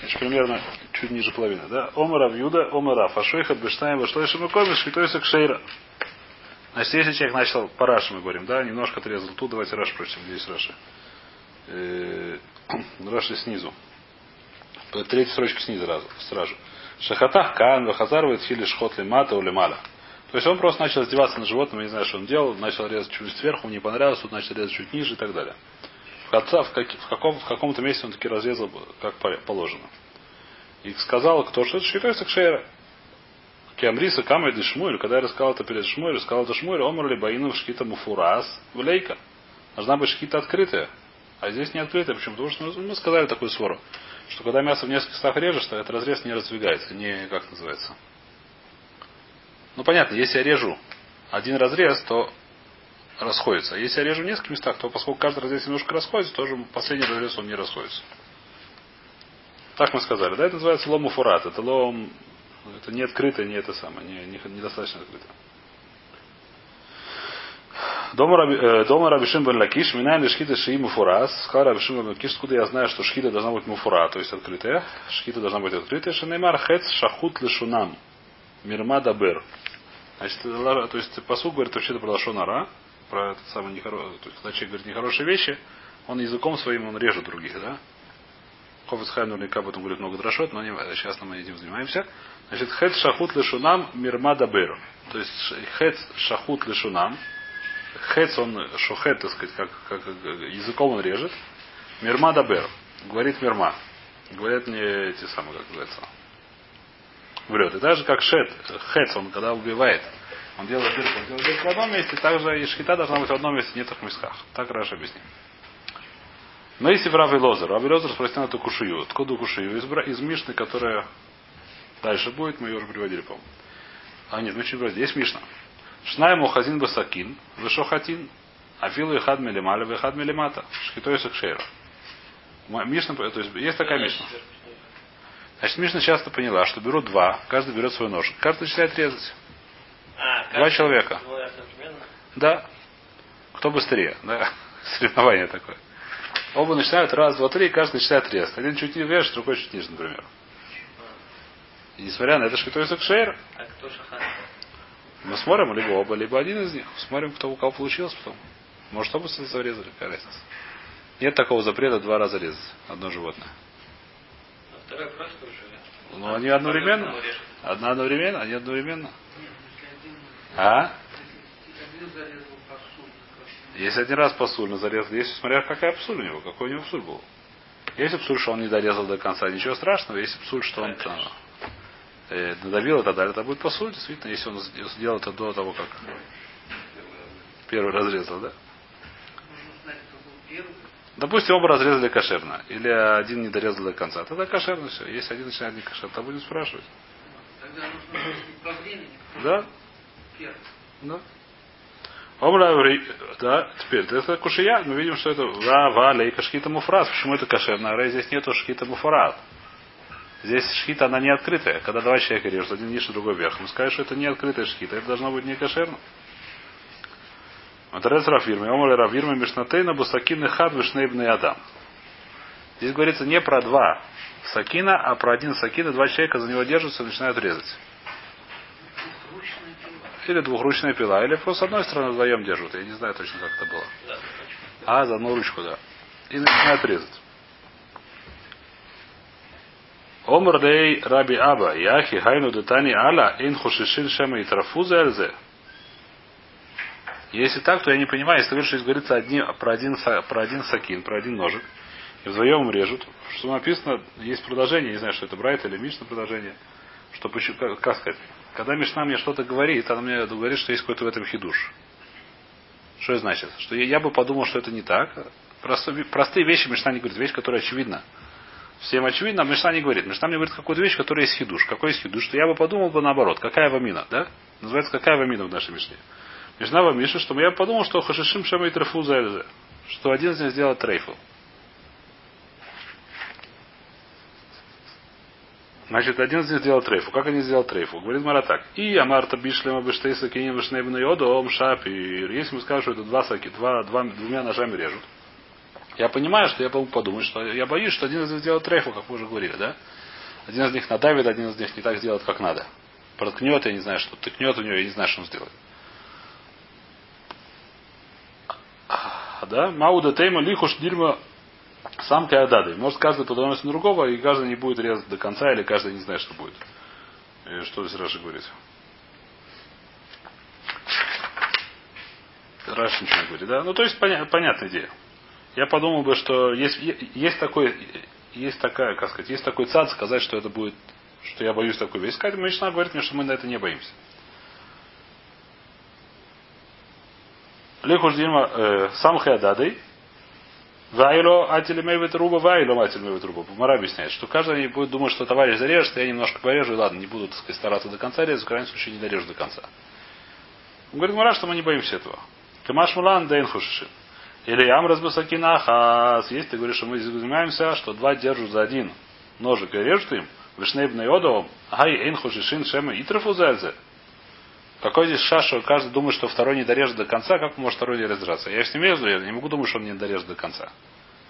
Значит, примерно чуть ниже половины, да? Омара Юда, Омара Фашойхат, Бештайм, Башлойшим и Комиш, Швитойса Кшейра. Значит, если человек начал по Раши, мы говорим, да, немножко отрезал тут, давайте Раш прочтем, здесь Раши. Э, Раши снизу. Третья строчка снизу сразу. сразу. Шахатах Каан Вахазар Ватхили Шхот Лимата Улемаля. То есть он просто начал издеваться над животным, я не знаю, что он делал, начал резать чуть сверху, не понравилось, тут начал резать чуть ниже и так далее. В, отца, в, как, в, каком, в каком-то месте он таки разрезал, как положено. И сказал, кто что это считается кшера. Киамриса Камай Шмуэль, когда я рассказал это перед Шмуэль, сказал это Шмуэль, омрли Баину Шкита Муфурас, влейка. Должна быть шкита открытая. А здесь не открытая. Почему? Потому что мы сказали такую свору, что когда мясо в нескольких местах режешь, то этот разрез не раздвигается, не, как называется. Ну понятно, если я режу один разрез, то расходится. А если я режу в нескольких местах, то поскольку каждый разрез немножко расходится, тоже последний разрез он не расходится. Так мы сказали. Да, это называется לא מפורעת. Это לא это не открытое, не это самое, не, не, открыто. דאמר רבי, э, דאמר רבי שמעון בן לקיש, מנין לשחיטה שהיא מפורעת. Сказал רבי שמעון בן לקיש, откуда я знаю, что שחיטה должна быть מפורעת, то есть открытая. שחיטה должна быть открытая. שנאמר חץ שחוט לשונם. Мирма дабер. Значит, то есть посуд говорит вообще-то про лошонара, про этот самый нехороший, то есть когда человек говорит нехорошие вещи, он языком своим он режет других, да? Хофиц Хай наверняка об этом говорит много дрошот, но не, сейчас мы этим занимаемся. Значит, хет шахут лешунам мирма даберу. То есть хет шахут лешунам. Хет он шухет, так сказать, как, как языком он режет. Мирма дабер. Говорит мирма. Говорят мне эти самые, как называется. Врет. И так же, как шет, хет, он когда убивает, он делает дырку, он делает дырку в одном месте, также и шхита должна быть в одном месте, нет в местах. Так Раша объяснит. Но если в Рави Лозер, Рави Лозер спросил эту кушию. Откуда кушию? Из, из Мишны, которая дальше будет, мы ее уже приводили, по-моему. А нет, мы чуть приводили. Есть Мишна. Шнай мухазин басакин, вышохатин, афилу и хад мелемаля, и хад мелемата. Шхитой сакшейра. Мишна, то есть есть такая Мишна. Значит, Мишна часто поняла, что берут два, каждый берет свой нож. Каждый начинает резать. Два человека. Да. Кто быстрее, да. Соревнование такое. Оба начинают раз, два, три, и каждый начинает резать. Один чуть ниже, вверх, другой чуть ниже, например. И несмотря на это, что это кшейр. А кто? Мы смотрим либо оба, либо один из них. Смотрим, кто у кого получилось потом. Может, оба зарезали, какая разница. Нет такого запрета два раза резать одно животное. А второй просто уже. Ну, они одновременно. Одна одновременно, они одновременно. А? Если один раз посульно зарезал, если смотря какая псуль у него, какой у него псуль был. Если псуль, что он не дорезал до конца, ничего страшного. Если псуль, что он там, э, надавил и так далее, это будет посуль, действительно, если он сделал это до того, как первый разрезал, да? Допустим, оба разрезали кошерно, или один не дорезал до конца, тогда кошерно все. Если один начинает не кошерно, то будем спрашивать. Тогда нужно Да? Да. Омра, да, теперь, это кушия, мы видим, что это ва, лейка шхита муфрат. Почему это кошерно? А здесь нету шхита муфрат. Здесь шхита, она не открытая. Когда два человека режут, один ниже, другой вверх. Мы скажем, что это не открытая шхита, это должно быть не кошерно. Матрес Рафирма. Омра Рафирма Мишнатейна Бусакин и Хад Вишнейбный Адам. Здесь говорится не про два сакина, а про один сакин, и два человека за него держатся и начинают резать. Или двухручная пила. Или просто с одной стороны вдвоем держат. Я не знаю точно, как это было. А, за одну ручку, да. И начинают резать. Омр раби аба, яхи хайну детани ала, ин хушишин шема и трафуза элзе. Если так, то я не понимаю, если говоришь, что говорится одни, про, один, про один сакин, про один ножик, и вдвоем режут, что написано, есть продолжение, не знаю, что это Брайт или Мишна продолжение, что, как, как сказать, когда Мишна мне что-то говорит, она мне говорит, что есть какой-то в этом хидуш. Что это значит? Что я, я бы подумал, что это не так. Простые, простые вещи Мишна не говорит. Вещь, которая очевидна. Всем очевидно, а Мишна не говорит. Мишна мне говорит какую-то вещь, которая есть хидуш. Какой есть хидуш? Что я бы подумал бы наоборот. Какая вамина, да? Называется какая вамина в нашей Мишне. Мишна вамиша, что я подумал, что хашишим трефу за Что один из них сделал трейфу. Значит, один из них сделал трейфу. Как они сделал трейфу? Говорит Мара так. И Амарта Бишлема Бештейса Кинем Шнейбна Йода Ом Шапир. Если мы скажем, что это два саки, два, два, двумя ножами режут. Я понимаю, что я могу подумать, что я боюсь, что один из них сделает трейфу, как мы уже говорили, да? Один из них надавит, один из них не так сделает, как надо. Проткнет, я не знаю, что тыкнет у него, я не знаю, что он сделает. Да? Мауда тейма лихуш сам каядады. Может, каждый подумает на другого, и каждый не будет резать до конца, или каждый не знает, что будет. И что здесь Раши говорит? Раши ничего не говорит, да? Ну, то есть, поня- понятная идея. Я подумал бы, что есть, есть такой, есть такая, как сказать, есть такой цад сказать, что это будет, что я боюсь такой вещи. Сказать, Мишна говорит мне, что мы на это не боимся. Дирма э, сам Хеададой, Вайло ателемевит руба, вайло ателемевит руба. Мара объясняет, что каждый будет думать, что товарищ зарежет, я немножко порежу, и ладно, не буду, так сказать, стараться до конца резать, в крайнем случае не дорежу до конца. Он говорит, Мара, что мы не боимся этого. Камаш Мулан Дейн Хушишин. Или Амраз Басакинахас. Есть, ты говоришь, что мы занимаемся, что два держат за один ножик и режут им. Вишнейб Йодовым. Ай Эйн Хушишин Шема Итрафу Зельзе. Какой здесь шаш, что каждый думает, что второй не дорежет до конца, как может второй не раздраться? Я с ним езжу, я не могу думать, что он не дорежет до конца.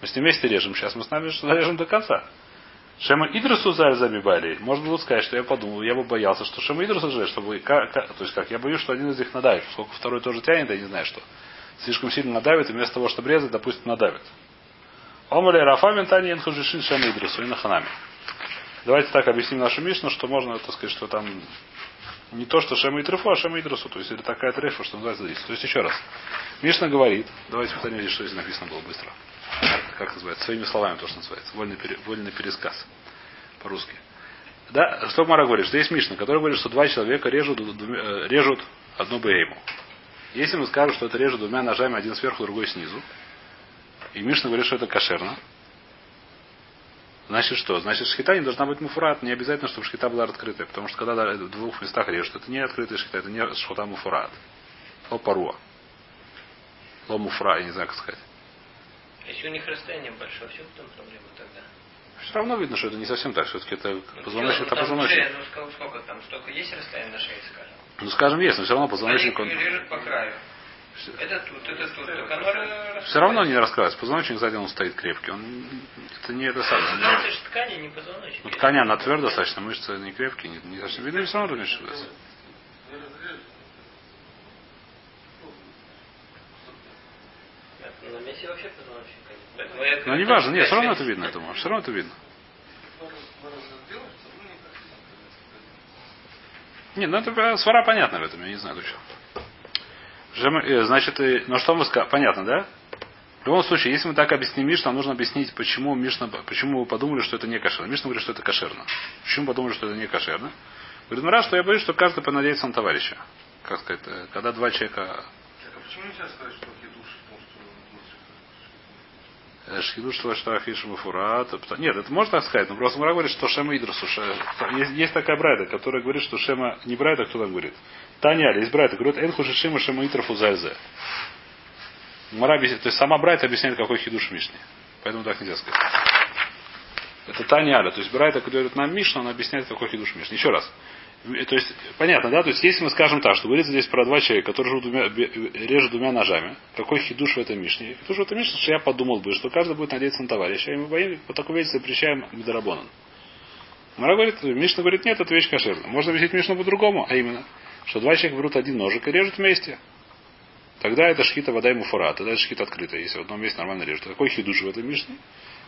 Мы с ним вместе режем, сейчас мы с нами дорежем до конца. Шема Идрусу забивали. Можно было сказать, что я подумал, я бы боялся, что Шема Идрусу же, чтобы, как, то есть как, я боюсь, что один из них надавит. Сколько второй тоже тянет, я не знаю что. Слишком сильно надавит, и вместо того, чтобы резать, допустим, надавит. Омале Рафамин Тани Энхужишин Шема Идрусу и Наханами. Давайте так объясним нашу Мишну, что можно, так сказать, что там не то, что Шема и Трефу, а Шема и Драсу. То есть это такая трефа, что называется здесь. То есть еще раз. Мишна говорит, давайте здесь, что здесь написано было быстро. Как называется? Своими словами то, что называется. Вольный, пере, вольный пересказ. По-русски. Да, что Мара говорит? Что есть Мишна, который говорит, что два человека режут, двумя, режут одну бейму. Если мы скажем, что это режут двумя ножами, один сверху, другой снизу, и Мишна говорит, что это кошерно, Значит что? Значит, шхита не должна быть муфурат. Не обязательно, чтобы шхита была открытая. Потому что когда в двух местах режут, это не открытая шхита, это не шхута муфурат. Ло паруа. Ло муфра, я не знаю, как сказать. Если у них расстояние большое, все в том проблема тогда? Все равно видно, что это не совсем так. Все-таки это Ну, позвоночник, ну, это позвоночник. шея, ну, сколько, сколько там, столько есть расстояние на шее, скажем? Ну, скажем, есть, но все равно позвоночник, он... Они режут по краю. Это тут, это тут. Так оно Все равно не раскрывается. Позвоночник сзади он стоит крепкий. Он... Это не это самое. Ну, это же ткани, не позвоночник. Ну, ткань, она твердо достаточно, мышцы не крепкие, не, не совсем видно, все равно размешивается. На месте вообще нет. Я- Но не важно, нет, все равно это видно, я думаю. Все равно это видно. Не, ну это свара понятна в этом, я не знаю точно. Э, Значит, ну что мы сказали, понятно, да? В любом случае, если мы так объясним Мишну, нам нужно объяснить, почему Мишна, почему вы подумали, что это не кошерно. Мишна говорит, что это кошерно. Почему подумали, что это не кошерно? Говорит, Мара, что я боюсь, что каждый понадеется на товарища. Как сказать, э, когда два человека Так, а почему нельзя сказать, что хидуш в том, что Э, Шхидуш что и Фурат. Нет, это можно так сказать, но просто Мара говорит, что Шема Идрасу. Есть, есть такая брайда, которая говорит, что Шема не брайда, кто там говорит. Таня, есть брайда, говорит, Энху Шишима Шема Итрафу Зальзе. Мара объясняет, то есть сама Брайта объясняет, какой хидуш в Мишне. Поэтому так нельзя сказать. Это Таня Аля. То есть Брайта, который говорит нам Мишну, она объясняет, какой хидуш в Мишне. Еще раз. То есть, понятно, да? То есть, если мы скажем так, что говорится здесь про два человека, которые живут двумя, режут двумя ножами, какой хидуш в этом Мишне? Хидуш в этом Мишне, что я подумал бы, что каждый будет надеяться на товарища, и мы боим, по такой вещи запрещаем Медорабонан. Мара говорит, Мишна говорит, нет, это вещь кошерная. Можно объяснить Мишну по-другому, а именно, что два человека берут один ножик и режут вместе. Тогда это шхита вода и муфура, тогда это шхита открытая, если в одном месте нормально режут. Какой хидуш в этом Мишне?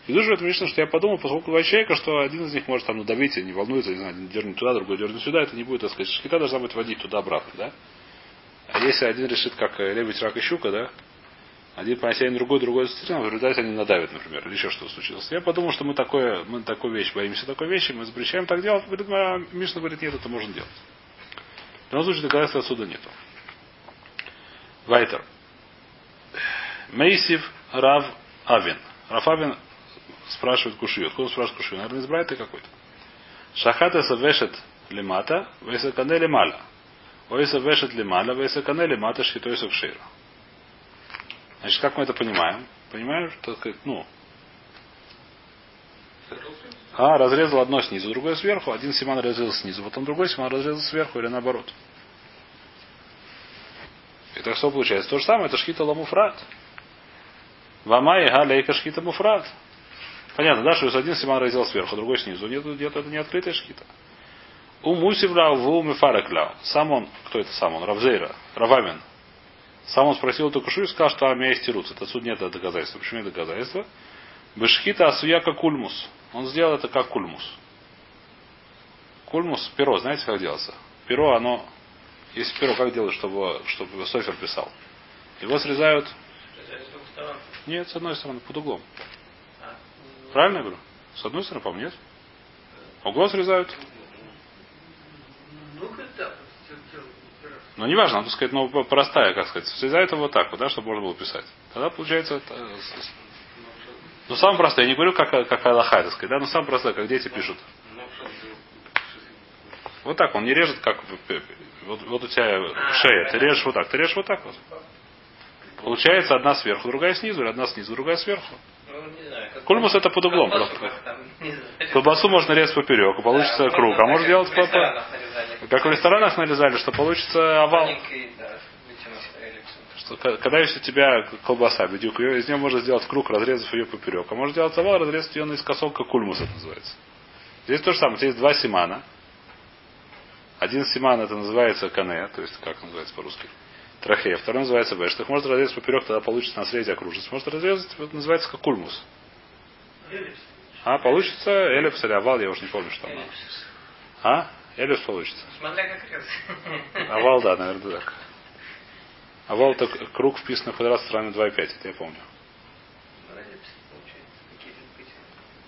Хидуш в этом Мишне, что я подумал, поскольку два человека, что один из них может там надавить, не волнуется, не знаю, один дернет туда, другой дернет сюда, это не будет, так сказать, шхита должна быть водить туда-обратно, да? А если один решит, как э, лебедь, рак и щука, да? Один понятие, другой, другой действительно, в результате они надавят, например, или еще что-то случилось. Я подумал, что мы такое, мы такой вещь боимся такой вещи, мы запрещаем так делать. Говорит, а Мишна говорит, нет, это можно делать. В любом случае, доказательства отсюда нету. Вайтер. Мейсив Рав Авин. Рав Авин спрашивает Кушию. Откуда спрашивает Кушию? Наверное, из Брайта какой-то. Шахата вешет лимата, весакане лимала. Ойса вешет лимала, весакане лимата шхитой сукшира. Значит, как мы это понимаем? Понимаем, что, ну, а, разрезал одно снизу, другое сверху. Один симан разрезал снизу, потом другой симан разрезал сверху или наоборот. И так что получается? То же самое, это шхита ламуфрат. Вама и галейка шхита муфрат. Понятно, да, что один симан разделал сверху, другой снизу. Нет, нет, это не открытая шхита. У Мусивляу, в Уме Фаракляу. Сам он, кто это сам он? Равзейра, Равамин. Сам он спросил эту кушу и сказал, что армия тируц. Это суд нет доказательства. Почему нет доказательства? Бешхита асуяка кульмус. Он сделал это как кульмус. Кульмус, перо, знаете, как делается? Перо, оно, если перо как делают, чтобы, чтобы Софер писал? Его срезают, нет, с одной стороны, под углом. Правильно я говорю? С одной стороны, по-моему, нет. Углом срезают. Но неважно, надо сказать, ну, простая, как сказать. Срезают его вот так вот, да, чтобы можно было писать. Тогда получается э, ну, самое простое, я не говорю, как, как Аллаха, так сказать, да, но самое простое, как дети пишут. Вот так, он не режет, как вот, вот у тебя шея, ты режешь вот так, ты режешь вот так вот. Получается одна сверху, другая снизу, или одна снизу, другая сверху. Кульмус это под углом просто. Колбасу можно резать поперек, и получится круг. А можно делать по, как в ресторанах нарезали, что получится овал. Маленький, да, вытянуть эллипсом. Что, к- когда есть у тебя колбаса, бедюк, ее, из нее можно сделать круг, разрезав ее поперек. А можно сделать овал, разрезать ее наискосок, как кульмус это называется. Здесь то же самое. Здесь два симана. Один симан это называется кане, то есть как называется по-русски? Трахея. Второй называется бэш. Так может разрезать поперек, тогда получится на срезе окружность. Может разрезать, это называется как кульмус. А, получится эллипс или овал, я уже не помню, что оно. А? Эллипс получится. Смотря как резать. Овал, да, наверное, так. Овал это круг вписан в квадрат стороны 2,5, это я помню. Эллипс.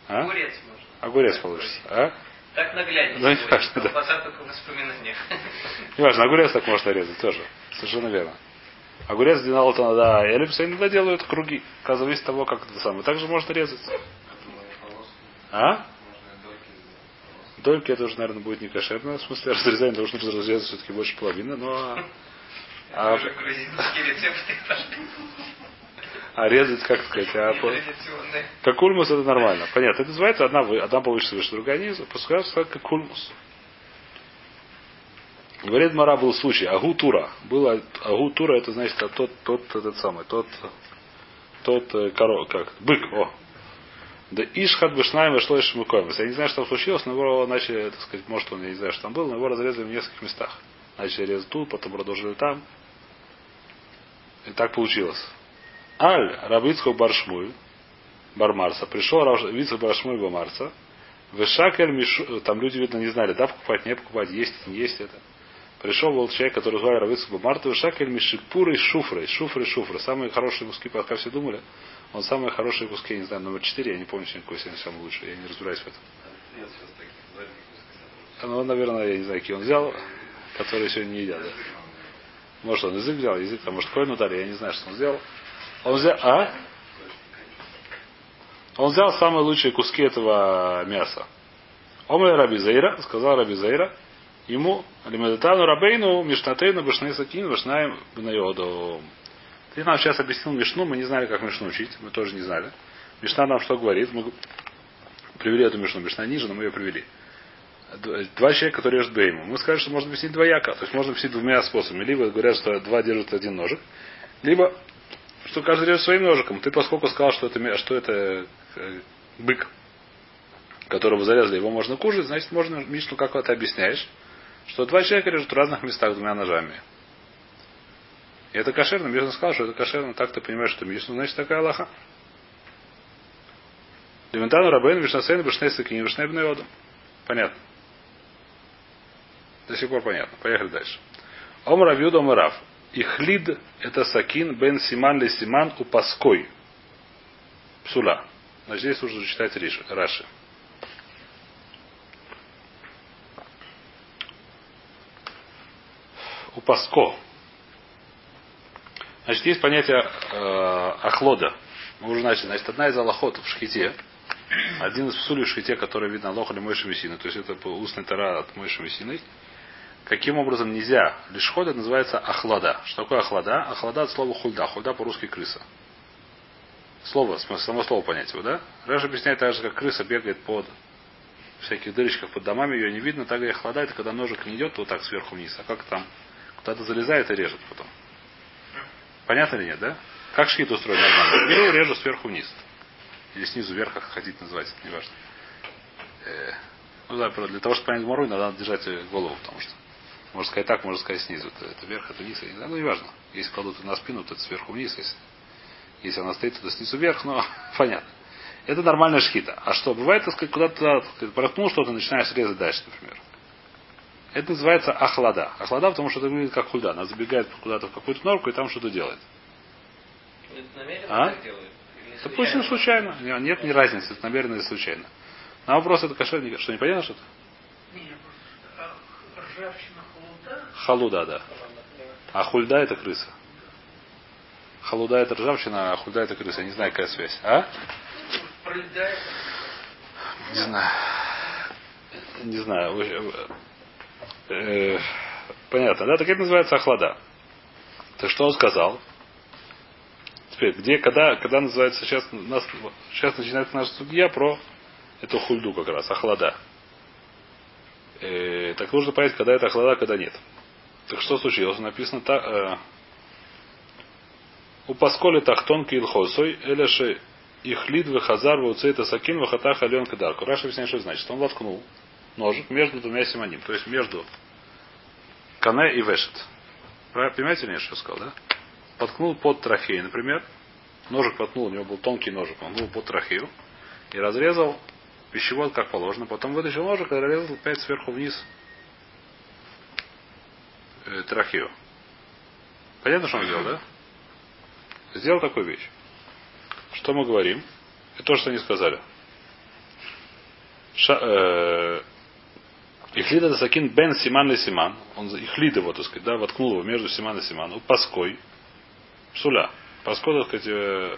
А? Огурец можно. Огурец получится. А? Так нагляднее. Ну, не важно, да. Колбаса только в воспоминаниях. Неважно, огурец так можно резать тоже. Совершенно верно. Огурец длина то да, эллипсы иногда делают круги. От того, как это самое. Также можно резать. А? Дольки это уже, наверное, будет не кошерно. В смысле, разрезание должно разрезать все-таки больше половины, но а, Уже грузинские рецепты пошли. а резать, как сказать, а по- как кульмус это нормально. Понятно. Это называется одна, вы- одна получится выше, другая ниже. Пускай как кульмус. Говорит Мара был случай. Агу Тура. Было Агу Тура, это значит а тот, тот, этот самый, тот, тот э, коро, как, бык, о. Да Ишхат Бешнаем вышло из Шмукомис. Я не знаю, что там случилось, но его начали, так сказать, может он, я не знаю, что там было, но его разрезали в нескольких местах. Начали резать тут, потом продолжили там. И так получилось. Аль Рабицкого Баршмуй, Бармарса, пришел Вице Баршмуй Бармарса, Вешакель Мишу, там люди, видно, не знали, да, покупать, не покупать, есть, не есть это. Пришел был человек, который звали Равицкого Бармарта, Вешакель Мишипуры Шуфры, Шуфры, Шуфры. Самые хорошие куски, пока все думали, он самые хорошие куски, я не знаю, номер 4, я не помню какой сегодня самый лучший, я не разбираюсь в этом. Ну, наверное, я не знаю, какие он взял, которые сегодня не едят. Да? Может, он язык взял, язык, там, может, коину дали, я не знаю, что он сделал. Он взял, а? Он взял самые лучшие куски этого мяса. Омер Раби Заира, сказал Раби Заира, ему, Алимедатану Рабейну, Мишнатейну, Башны Сакин, Башнаем Бнайоду. Ты нам сейчас объяснил Мишну, мы не знали, как Мишну учить, мы тоже не знали. Мишна нам что говорит? Мы привели эту Мишну, Мишна ниже, но мы ее привели. Два человека, которые режут бейму. Мы сказали, что можно объяснить двояко. То есть можно объяснить двумя способами. Либо говорят, что два держат один ножик, либо что каждый режет своим ножиком. Ты поскольку сказал, что это, что это э, бык, которого зарезали, его можно кушать, значит можно Мишну как это объясняешь, что два человека режут в разных местах двумя ножами. И это кошерно. Мишна сказал, что это кошерно. Так ты понимаешь, что Мишна, значит такая Аллаха. Лементану Рабейн, Вишнасейн, Вишней Сакин, Вишней Бнеодом. Понятно. До сих пор понятно. Поехали дальше. Ом Равьюда Омарав. Ихлид это Сакин бен Симан ли Симан у Паской. Псула. Значит, здесь нужно читать Раши. У Паско. Значит, есть понятие э, охлода. Мы уже начали. Значит, одна из аллахот в шхите, один из псулей в шхите, который видно Аллах или Мойши то есть это по устной тара от Мойши каким образом нельзя. Лишход это называется ахлада. Что такое ахлада? Ахлада от слова хульда. Хульда по-русски крыса. Слово, само слово понять его, да? Раш объясняет так же, как крыса бегает под всяких дырочках под домами, ее не видно, так и охлада, это когда ножик не идет вот так сверху вниз, а как там куда-то залезает и режет потом. Понятно или нет, да? Как шхит устроен нормально? Беру, режу сверху вниз. Или снизу вверх, как хотите называть, это не важно. Э, ну да, для того, чтобы понять Гмору, надо держать голову, потому что можно сказать так, можно сказать снизу. Это, это вверх, это вниз, я не знаю, ну не важно. Если кладут на спину, то это сверху вниз, если, если она стоит, то снизу вверх, но понятно. Это нормальная шхита. А что, бывает, так сказать, куда-то проткнул что-то, начинаешь резать дальше, например. Это называется охлада. Охлада, потому что это выглядит как хульда. Она забегает куда-то в какую-то норку и там что-то делает. Это намеренно А? так делают? Или Допустим, случайно. Нет, Нет ни разницы, это намеренно или случайно. На вопрос это кошер, не- что непонятно что-то? Не, просто а, ржавчина. Халуда, да. А хульда это крыса. Халуда это ржавчина, а хульда это крыса. Не знаю, какая связь. А? Не знаю. Не знаю. Э, Понятно, да? Так это называется охлада. Так что он сказал? Теперь, где, когда, когда называется сейчас, нас, сейчас начинается наша судья про эту хульду как раз, охлада. Э, так нужно понять, когда это охлада, когда нет. Так что случилось? Написано так. Э, у Пасколи тахтон килхосой, эляши ихлид вехазар вауцейта сакин вахатах ален кадарку. Раша объясняет, что значит. Он воткнул ножик между двумя симоним. То есть между кане и вешет. Понимаете, нет, что сказал, да? Подкнул под трахею, например. Ножик воткнул, у него был тонкий ножик, он был под трахею. И разрезал пищевод как положено. Потом вытащил ножик и разрезал опять сверху вниз э, трахею. Понятно, что он сделал, да? Сделал такую вещь. Что мы говорим? Это то, что они сказали. Ша, э, Ихлида Дасакин бен Симан и Симан. Он за- Ихлид его, так сказать, да, воткнул его между Симан и Симан. У Паской. Псуля. Паской, так сказать, э,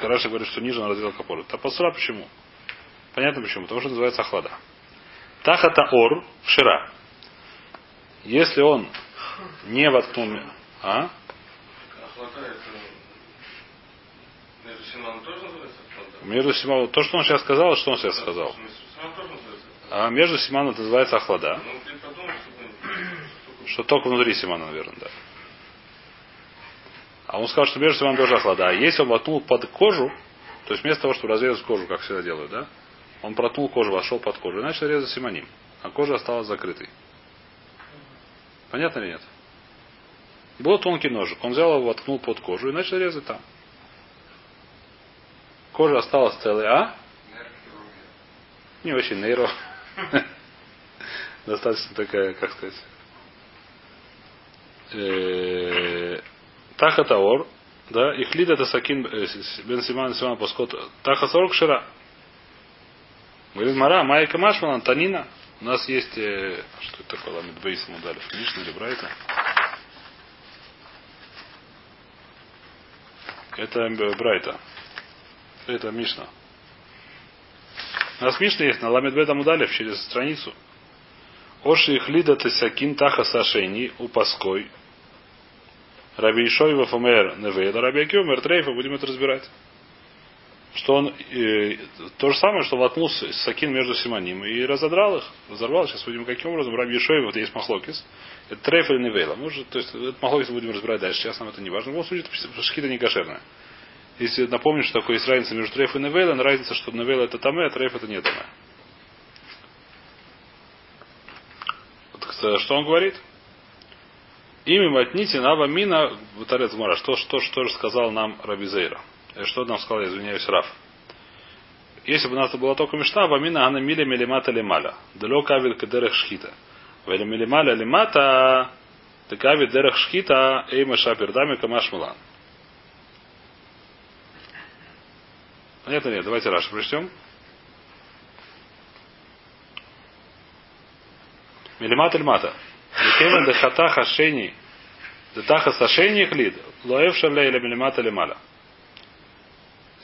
Раша говорит, что ниже он разделал капору. А пасура почему? Понятно почему. Потому что называется охлада. Тахата ор вшира. Если он не воткнул... А? Между Симаном. То, что он сейчас сказал, что он сейчас сказал? А между Симаном называется охлада. Что только внутри Симана, наверное, да. А он сказал, что между Симаном тоже охлада. А если он воткнул под кожу, то есть вместо того, чтобы разрезать кожу, как всегда делают, да, он проткнул кожу, вошел под кожу, и начал резать Симоним. А кожа осталась закрытой. Понятно или нет? Был тонкий ножик. Он взял его, воткнул под кожу и начал резать там. Кожа осталась целая, а? Не очень нейро. Достаточно такая, как сказать. Э, Таха Таор, да, их лид это Сакин э, Бен Симан Симан Паскот. Таха Таор Кшира. Говорит Мара, Майка Машман, Антонина. У нас есть, э, что это такое, Ламид Бейс Мудалев, Мишна или Брайта. Это Брайта. Это Мишна. У нас Мишна есть на Ламид Бета Мудалев через страницу. Оши их лида тесакин таха сашени у паской. רבי ישבב אומר נבלה, רבי עקיבא אומר טרפה, будем это разбирать. Что он э, то же самое, что воткнул סכין между סימנים и разодрал их, разорвал. Сейчас будем каким образом. רבי ישבב, вот есть מחלוקת. Это טרפה или נבלה. Может, то есть этот מחלוקת будем разбирать дальше. Сейчас нам это не важно. В любом случае, это שחיטה не кошерная. Если напомнить, что такое есть разница между טרפה и נבלה, разница, что נבלה это טמא, а טרפה это не טמא. Э, Что он говорит? Ими матните нава мина Тарец Мара. Что, что, что же сказал нам Рабизейра? Э, Что нам сказал, извиняюсь, Раф? Если бы у нас была только мечта, вамина ана миля милимата лималя. Далек авид кедерех шхита. Вели милималя лимата так авид дерех шхита эйма шапердами камаш мулан. Понятно нет? Давайте Раша прочтем. Милимат Эльмата. Ликевен дехата хашени. Детаха сашени хлид. Лоев или милимат лималя.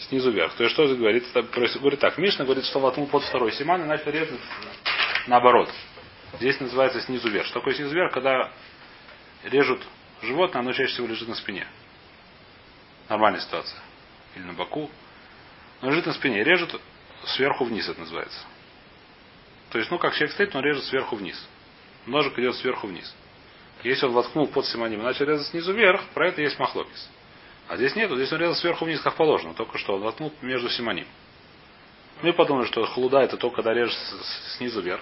Снизу вверх. То есть что это говорит? Говорит так. Мишна говорит, что воткнул под второй симан и резать наоборот. Здесь называется снизу вверх. Что такое снизу вверх? Когда режут животное, оно чаще всего лежит на спине. Нормальная ситуация. Или на боку. Но лежит на спине. Режут сверху вниз, это называется. То есть, ну, как человек стоит, но режет сверху вниз. Ножик идет сверху вниз. Если он воткнул под симоним и начал резать снизу вверх, про это есть махлокис. А здесь нету, здесь он резал сверху вниз, как положено. Только что он воткнул между симоним. Мы подумали, что хлуда это только когда режешь снизу вверх.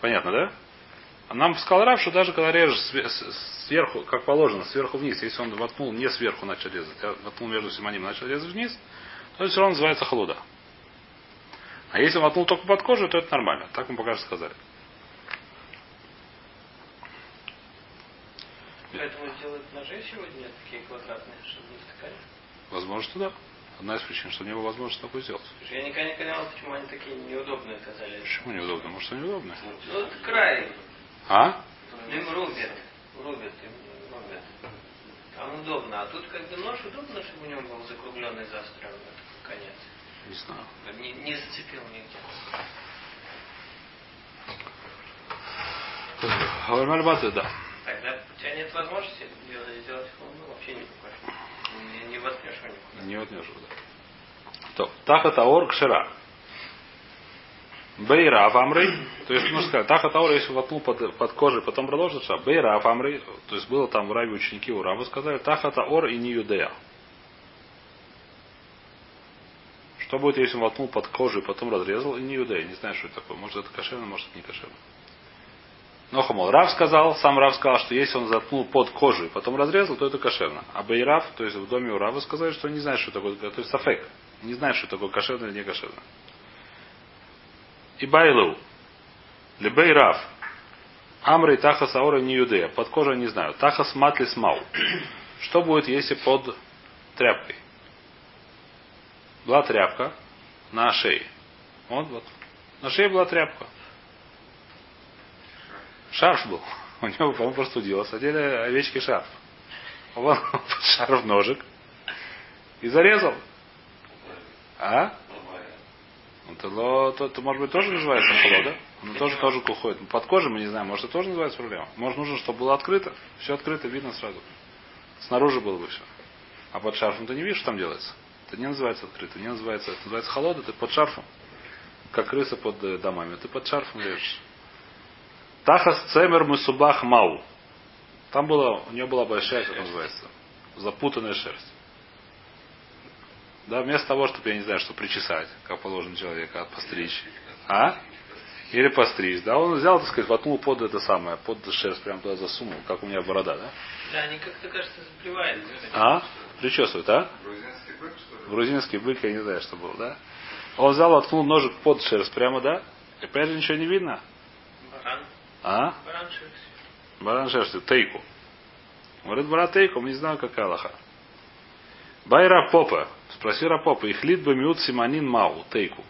Понятно, да? А нам сказал Рав, что даже когда режешь сверху, как положено, сверху вниз, если он воткнул не сверху начал резать, а воткнул между симоним начал резать вниз, то все равно называется холода. А если он воткнул только под кожу, то это нормально. Так мы пока что сказали. Поэтому делают ножи сегодня такие квадратные, чтобы не втыкали. Возможно, что да. Одна из причин, что не было возможности такое сделать. Я никогда не понял, почему они такие неудобные оказались. Почему неудобно? Может, что неудобно? Ну, вот край. А? Им рубят. Рубят, им рубят. Там удобно. А тут как бы нож удобно, чтобы у него был закругленный заостренный конец. Не знаю. Не, не зацепил нигде. Гавармальбаты, да. Тогда у тебя нет возможности сделать, холодно вообще никакой. Не, не воткнешь его никуда. Не отнес да. То, тахат аор кшера. Бейра амрей, то есть, можно сказать, тахат аор, если воткнул под, под кожей, потом продолжил ша. Бейра амрей, то есть было там в Раве ученики у Рава, сказали, тахат аор и не юдея. Что будет, если он воткнул под кожей, потом разрезал и не юдея? Не знаю, что это такое. Может, это кошерно, может, это не кошерно. Но Хамол Рав сказал, сам Рав сказал, что если он заткнул под кожей, потом разрезал, то это кошерно. А Бейрав, то есть в доме у Рава сказали, что он не знает, что такое, то есть сафек, не знает, что такое кошерно или не кошерно. И Байлу, Лебей Рав, Амрей Тахас Аора не юдея, под кожей не знаю. Тахас Матлис Мау. Что будет, если под тряпкой? Была тряпка на шее. Вот, вот. На шее была тряпка. Шарф был. У него, по-моему, простудилось. Одели овечки шарф. Он шарф ножик. И зарезал. А? Ну, то, ло- то, то, может быть, тоже называется холода. Он тоже тоже уходит. Ну, Под кожей мы не знаем. Может, это тоже называется проблема. Может, нужно, чтобы было открыто. Все открыто, видно сразу. Снаружи было бы все. А под шарфом ты не видишь, что там делается. Это не называется открыто. Не называется. Это называется холода. Ты под шарфом. Как крыса под э, домами. Ты под шарфом режешь. Тахас цемер мусубах мау. Там была, у нее была большая, как называется, запутанная шерсть. Да, вместо того, чтобы, я не знаю, что причесать, как положено человека, постричь. А? Или постричь. Да, он взял, так сказать, воткнул под это самое, под шерсть, прям туда засунул, как у меня борода, да? Да, они как-то, кажется, заплевают. А? Причесывают, а? Грузинский бык, я не знаю, что был, да? Он взял, воткнул ножик под шерсть прямо, да? И опять же ничего не видно. Баран. А? Баран шерсть. Баран шерстью, тейку. Говорит, брат тейку, мы не знаем, какая лоха. Байра Попа. Спроси Рапопа. Ихлит бы миут симанин мау, тейку.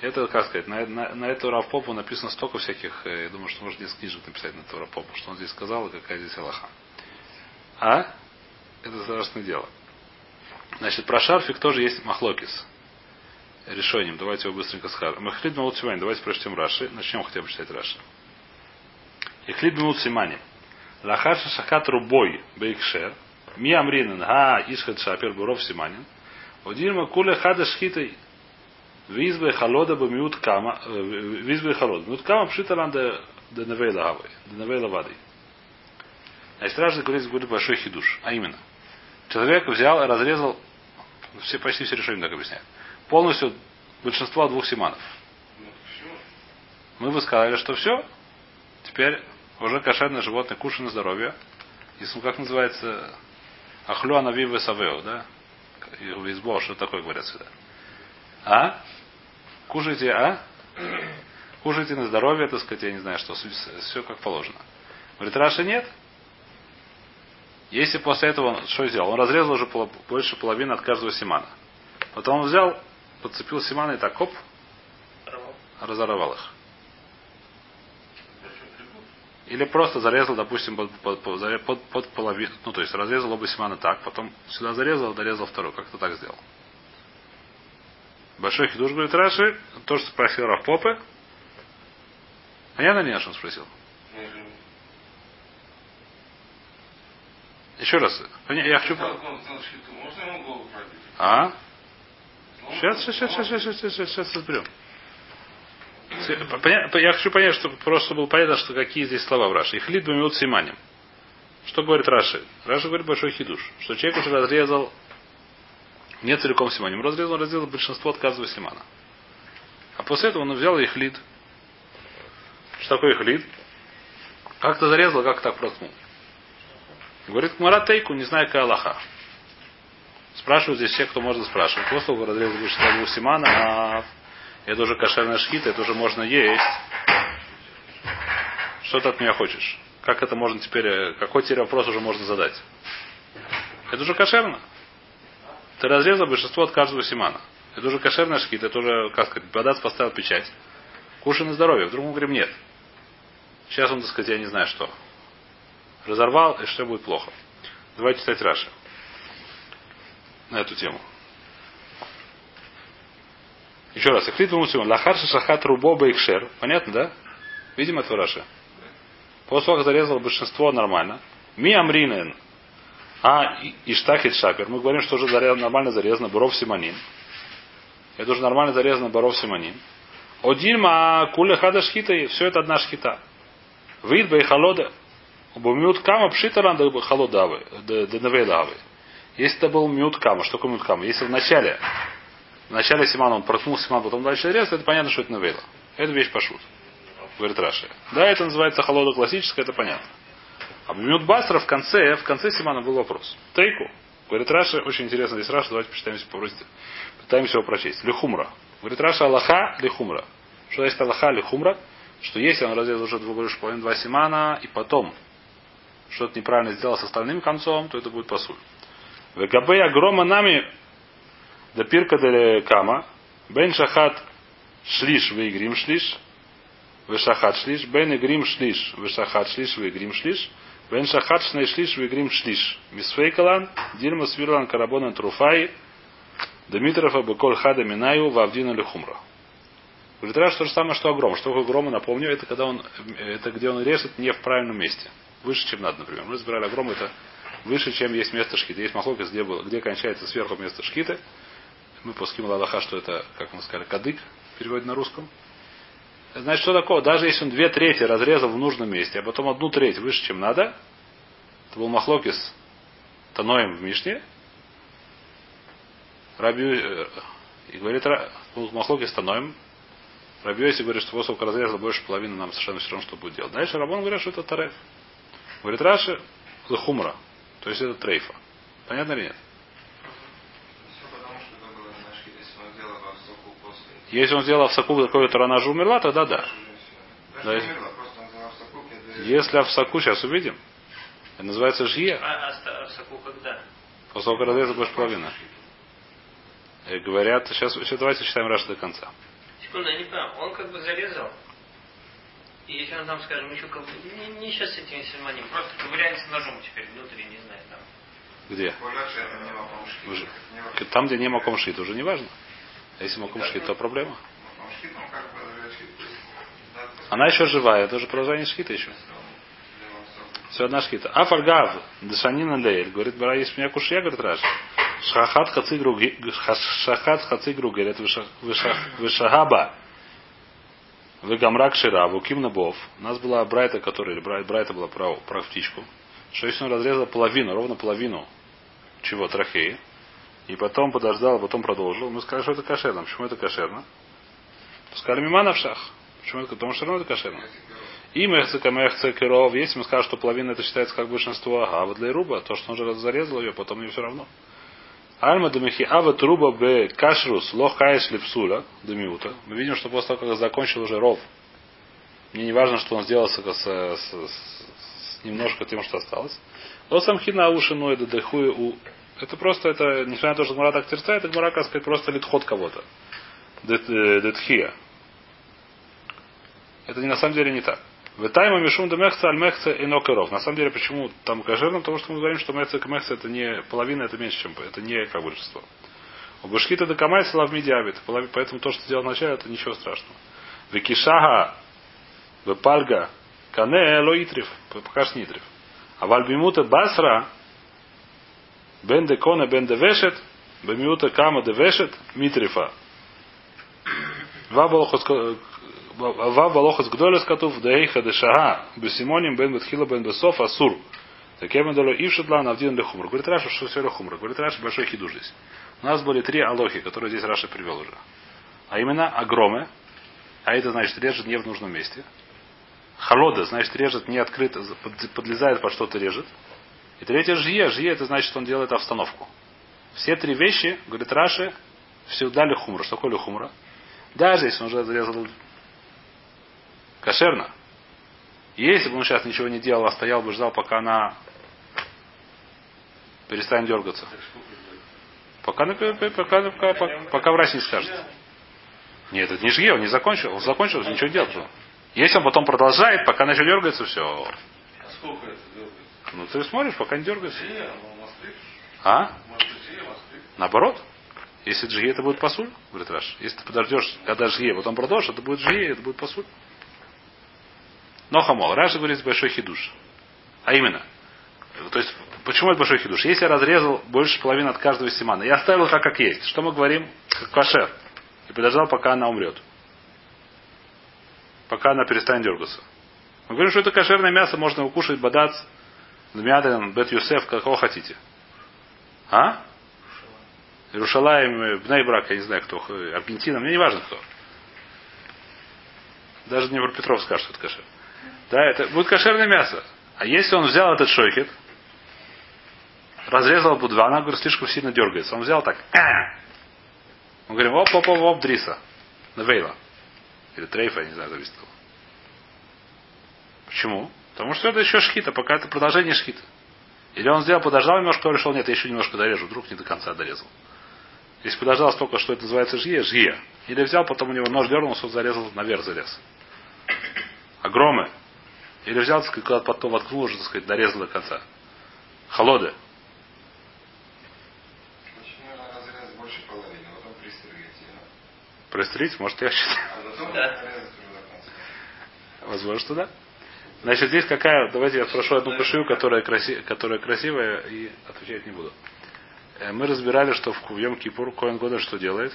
Это, как сказать, на, на, на эту Равпопу написано столько всяких, э, я думаю, что можно несколько книжек написать на эту Равпопу, что он здесь сказал и какая здесь Аллаха. А? Это страшное дело. Значит, про шарфик тоже есть махлокис. Решением. Давайте его быстренько скажем. Махлид Маут Симани. Давайте прочтем Раши. Начнем хотя бы читать Раши. Ихлид Маут Симани. Лахаша Шахат Рубой Бейкшер. Ми Амринен. Га Ишхат Шапер Буров Симанин. Одирма Куля Хада Шхитой. Визбе Халода Бамиут Кама. э, Визбе Халода. Миут Кама Пшиталан де Невейла Гавой. Де Невейла Вады. Значит, Раши говорит, говорит большой хидуш. А именно. Человек взял и разрезал, все, почти все решения так объясняют, полностью большинство двух симанов. Мы бы сказали, что все, теперь уже кошерное животное, кушай на здоровье. Если, как называется, ахлю анавивы савео, да? Избо, что такое говорят сюда. А? Кушайте, а? Кушайте на здоровье, так сказать, я не знаю, что, все как положено. Говорит, Раша нет. Если после этого он что сделал? Он разрезал уже больше половины от каждого симана. Потом он взял, подцепил симаны и так, оп, разорвал их. Или просто зарезал, допустим, под, под, под, под- под половину. Ну, то есть разрезал оба симана так, потом сюда зарезал, дорезал второй. Как-то так сделал. Большой хидуш говорит Раши, то, что спросил Рафпопе. А я на не что он спросил. Еще раз. Я хочу... А? Сейчас, сейчас, сейчас, сейчас, сейчас, сейчас, сейчас разберем. Я хочу понять, что просто было понятно, что какие здесь слова в Раши. Их лид бамиут симаним. Что говорит Раши? Раши говорит большой хидуш, что человек уже разрезал не целиком симаним, разрезал, разрезал большинство от каждого симана. А после этого он взял их лид. Что такое их лид? Как-то зарезал, как так проткнул. Говорит Мара Тейку, не знаю, какая Аллаха. Спрашивают здесь все, кто может спрашивать. После того, разрезал большинство симана, а это уже кошерная шхита, это уже можно есть. Что ты от меня хочешь? Как это можно теперь, э, какой теперь вопрос уже можно задать? Это уже кошерно. Ты разрезал большинство от каждого симана. Это уже кошерная шкита, это уже, как сказать, Бадац поставил печать. Кушай на здоровье. Вдруг мы говорим нет. Сейчас он, так сказать, я не знаю что. Разорвал, и что будет плохо. Давайте читать Раши. На эту тему. Еще раз. Ихлит Мусимон. Лахарша шахат рубо бейкшер. Понятно, да? Видимо, это Раши. После того, как зарезал большинство нормально. Ми амринен. А иштахит шапер. Мы говорим, что уже зарезано, нормально зарезано. Буров симанин. Это уже нормально зарезано Боров Симонин. Одильма куля хада шхита, все это одна шхита. Вид бей холода. Бумют кама пшитаран да холодавы, да навейлавы. Если это был мют кама, что такое мют кама? Если в начале, в начале Симана он проткнул Симан, потом дальше рез, это понятно, что это навейла. Это вещь пошут. Говорит Раши. Да, это называется холода классическая, это понятно. А мют басра в конце, в конце Симана был вопрос. Тейку. Говорит Раши, очень интересно здесь Раша, давайте почитаем, попросите. Пытаемся его прочесть. Лихумра. Говорит Раша Аллаха лихумра. Что есть Аллаха лихумра? Что если он разрезал уже больше половины два симана, и потом что-то неправильно сделал с остальным концом, то это будет посуль. Вегабей агрома нами до пирка де кама, бен шахат шлиш выигрим шлиш, вешахат шлиш, бен игрим шлиш, вешахат шлиш, выигрим шлиш, бен шахат шней шлиш, выигрим шлиш. Мисфейкалан, дильма свирлан карабонан труфай, Дмитрова Беколь Хада Минаю Вавдина Лехумра. Говорит, Раш то же самое, что огром. Что такое грома, напомню, это когда он, это где он режет не в правильном месте. Выше, чем надо, например. Мы разбирали огром, это выше, чем есть место шкита. Есть махлокис, где, было, где кончается сверху место шкиты. Мы пуским Ладаха, что это, как мы сказали, кадык, переводит на русском. Значит, что такое? Даже если он две трети разрезал в нужном месте, а потом одну треть выше, чем надо, это был махлокис Таноем в Мишне, Раби, э, и говорит, Махлоки становим. Раби Йоси говорит, что после разрезал больше половины, нам совершенно все равно, что будет делать. Дальше Рабон говорит, что это тареф. Говорит, Раши, хумра. То есть это трейфа. Понятно или нет? Если он сделал в соку какой-то она же умерла, тогда да. да. Если в соку, сейчас увидим. Это называется жье. А, а когда? После того, как разрезал больше половины. И говорят, сейчас, сейчас давайте читаем Раша до конца. Секунду, я не понимаю. Он как бы зарезал. И если он там, скажем, еще как бы, не, не сейчас с этим симоним, просто ковыряется ножом теперь внутри, не знаю, там. Где? Там, где не маком шит, уже не важно. А если маком шит, то проблема. Она еще живая, это уже продолжение шхита еще. Все одна шхита. Афаргав, Дашанина Лейль, говорит, бара, есть меня кушья, говорит Раша. Шахат хацигру шахат хацигру герет вишагаба Вегамрак Шираву, Ким Набов. У нас была Брайта, которая, Брайта была про, про птичку. Что если он разрезал половину, ровно половину чего, трахеи, и потом подождал, а потом продолжил, мы сказали, что это кошерно. Почему это кошерно? Сказали, мимана в шах. Почему это? Потому что равно это кошерно. И мехцекамехце киров, если мы скажем, что половина это считается как большинство, а вот для Руба, то, что он же зарезал ее, потом ей все равно. Альма демихи ава труба б кашрус лох хаеш липсуля демиута. Мы видим, что после того, как закончил уже ров, мне не важно, что он сделал с, с, с, с немножко тем, что осталось. Но сам хина уши ноида дехуя у... Это просто, это, несмотря на то, что Гмара так терцает, это Гмара, как сказать, просто литход кого-то. Э, детхия. Это не на самом деле не так. В тайма мишум де мехца аль мехца и нокеров. На самом деле, почему там кошерно? Потому что мы говорим, что мехца и мехца это не половина, это меньше, чем это не как большинство. У башкита до камай слав медиабит. Поэтому то, что сделал вначале, это ничего страшного. Векишага, вепальга, кане лоитрив. Пока что нитрив. А вальбимута басра, бен де кона, бен де вешет, бемиута кама де вешет, митрифа. Вав Балохас Гдолес Катув Дейха Дешага Бесимоним Бен Бетхила Бен Бесов Асур Так я долю и шедла на один хумр. Говорит Раша, что все хумр. Говорит Раша, большой хиду здесь. У нас были три алохи, которые здесь Раша привел уже. А именно огромы, а это значит режет не в нужном месте. Холода, значит режет не открыто, под- подлезает под что-то режет. И третье жье. Жье это значит, что он делает обстановку. Все три вещи, говорит Раши, все дали хумра. Что такое хумра? Даже если он уже зарезал кошерно. Если бы он сейчас ничего не делал, а стоял бы, ждал, пока она перестанет дергаться. Пока, пока, пока, пока, врач не скажет. Нет, это не жге, он не закончил. Он закончил, ничего не делал. Если он потом продолжает, пока она еще дергается, все. А сколько? Ну ты смотришь, пока не дергается. Жия, ну. А? Наоборот. Если джие, это будет пасуль, говорит Раш. Если ты подождешь, когда жие, потом продолжишь, это будет жие, это будет пасуль. Но хамол. Раша говорит большой хидуш. А именно. То есть, почему это большой хидуш? Если я разрезал больше половины от каждого симана, я оставил так, как есть. Что мы говорим? Как кошер. И подождал, пока она умрет. Пока она перестанет дергаться. Мы говорим, что это кошерное мясо, можно его кушать, бадац, Дмиадан, Бет Юсеф, какого хотите. А? Иерушалаем, Бнейбрак, я не знаю кто, э, Аргентина, мне не важно кто. Даже Днепропетров скажет, что это кошер. Да, это будет кошерное мясо. А если он взял этот шойхет, разрезал будва, она, говорит, слишком сильно дергается. Он взял так. «А!» Мы говорим, оп, оп, оп, оп, дриса. Навейла. Или трейфа, я не знаю, зависит от кого. Почему? Потому что это еще шхита, пока это продолжение шхита. Или он сделал, подождал немножко, решил, нет, я еще немножко дорежу, вдруг не до конца дорезал. Если подождал столько, что это называется жье, жье. Или взял, потом у него нож дернулся, он зарезал, наверх залез. Огромы. Или взял, так сказать, куда-то потом воткнул уже, так сказать, дорезал до конца. Холоды. А пристрелить ее? Пристрелить, может, я считаю. А Да. Возможно, что да. Значит, здесь какая... Давайте я спрошу одну кашию, которая, краси... которая красивая, и отвечать не буду. Э, Мы разбирали, что в Йом Кипур Коин Года что делает?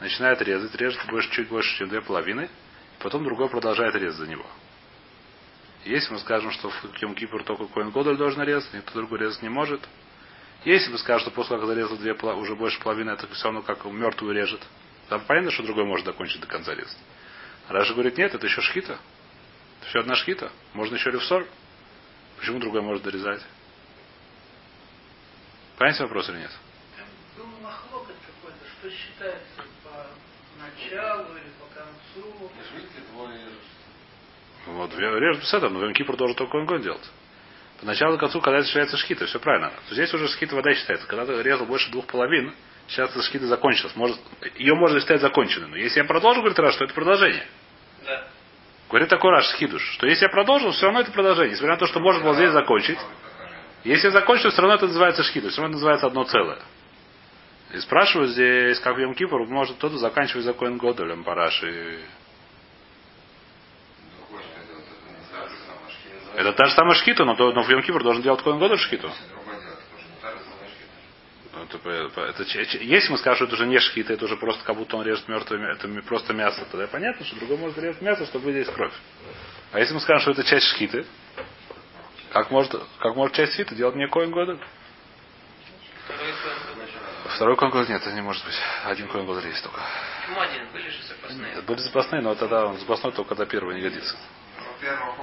Начинает резать, режет больше, чуть больше, чем две половины, потом другой продолжает резать за него. Если мы скажем, что в Йом Кипур только Коин Годоль должен резать, никто другой резать не может. Если мы скажем, что после того, как зарезал две, уже больше половины, это все равно как мертвую режет, там понятно, что другой может закончить до конца резать. Раша говорит, нет, это еще шхита. Все одна шхита. Можно еще ревсор. Почему другой может дорезать? Понимаете вопрос или нет? Там был махлокот какой-то, что считается по началу или по концу. Режут. Вот, с этого, но в Кипр должен только он делать. Поначалу к концу, когда это считается шхита, все правильно. То здесь уже шхита вода считается. Когда ты резал больше двух половин, сейчас эта шхита закончилась. Может, ее можно считать законченной. Но если я продолжу, говорит Раш, что это продолжение. Да. Говорит такой Раш Хидуш, что если я продолжил, все равно это продолжение. Несмотря на то, что можно было здесь закончить. Если я закончу, все равно это называется шхита, все равно это называется одно целое. И спрашивают здесь, как в Йом Кипр, может кто-то заканчивать за Коэн Годолем параши. Делать, это та же самая шкита. Но, но в Йом Кипр должен делать Коэн Годоль шхиту. Другое дело, это тоже не та же самая Ну, это это че- если мы скажем, что это уже не шхита, это уже просто как будто он режет мертвое, это просто мясо, тогда понятно, что другой может резать мясо, чтобы выделить кровь. А если мы скажем, что это часть шхиты, как может, как может часть шхиты делать не Коэн Годоль? Второй коин. Годоль нет, это не может быть. Один Коэн Годоль есть только. Почему один? Были же запасные. Нет, были запасные, но тогда он запасной только когда первый не годится. Ну, первого?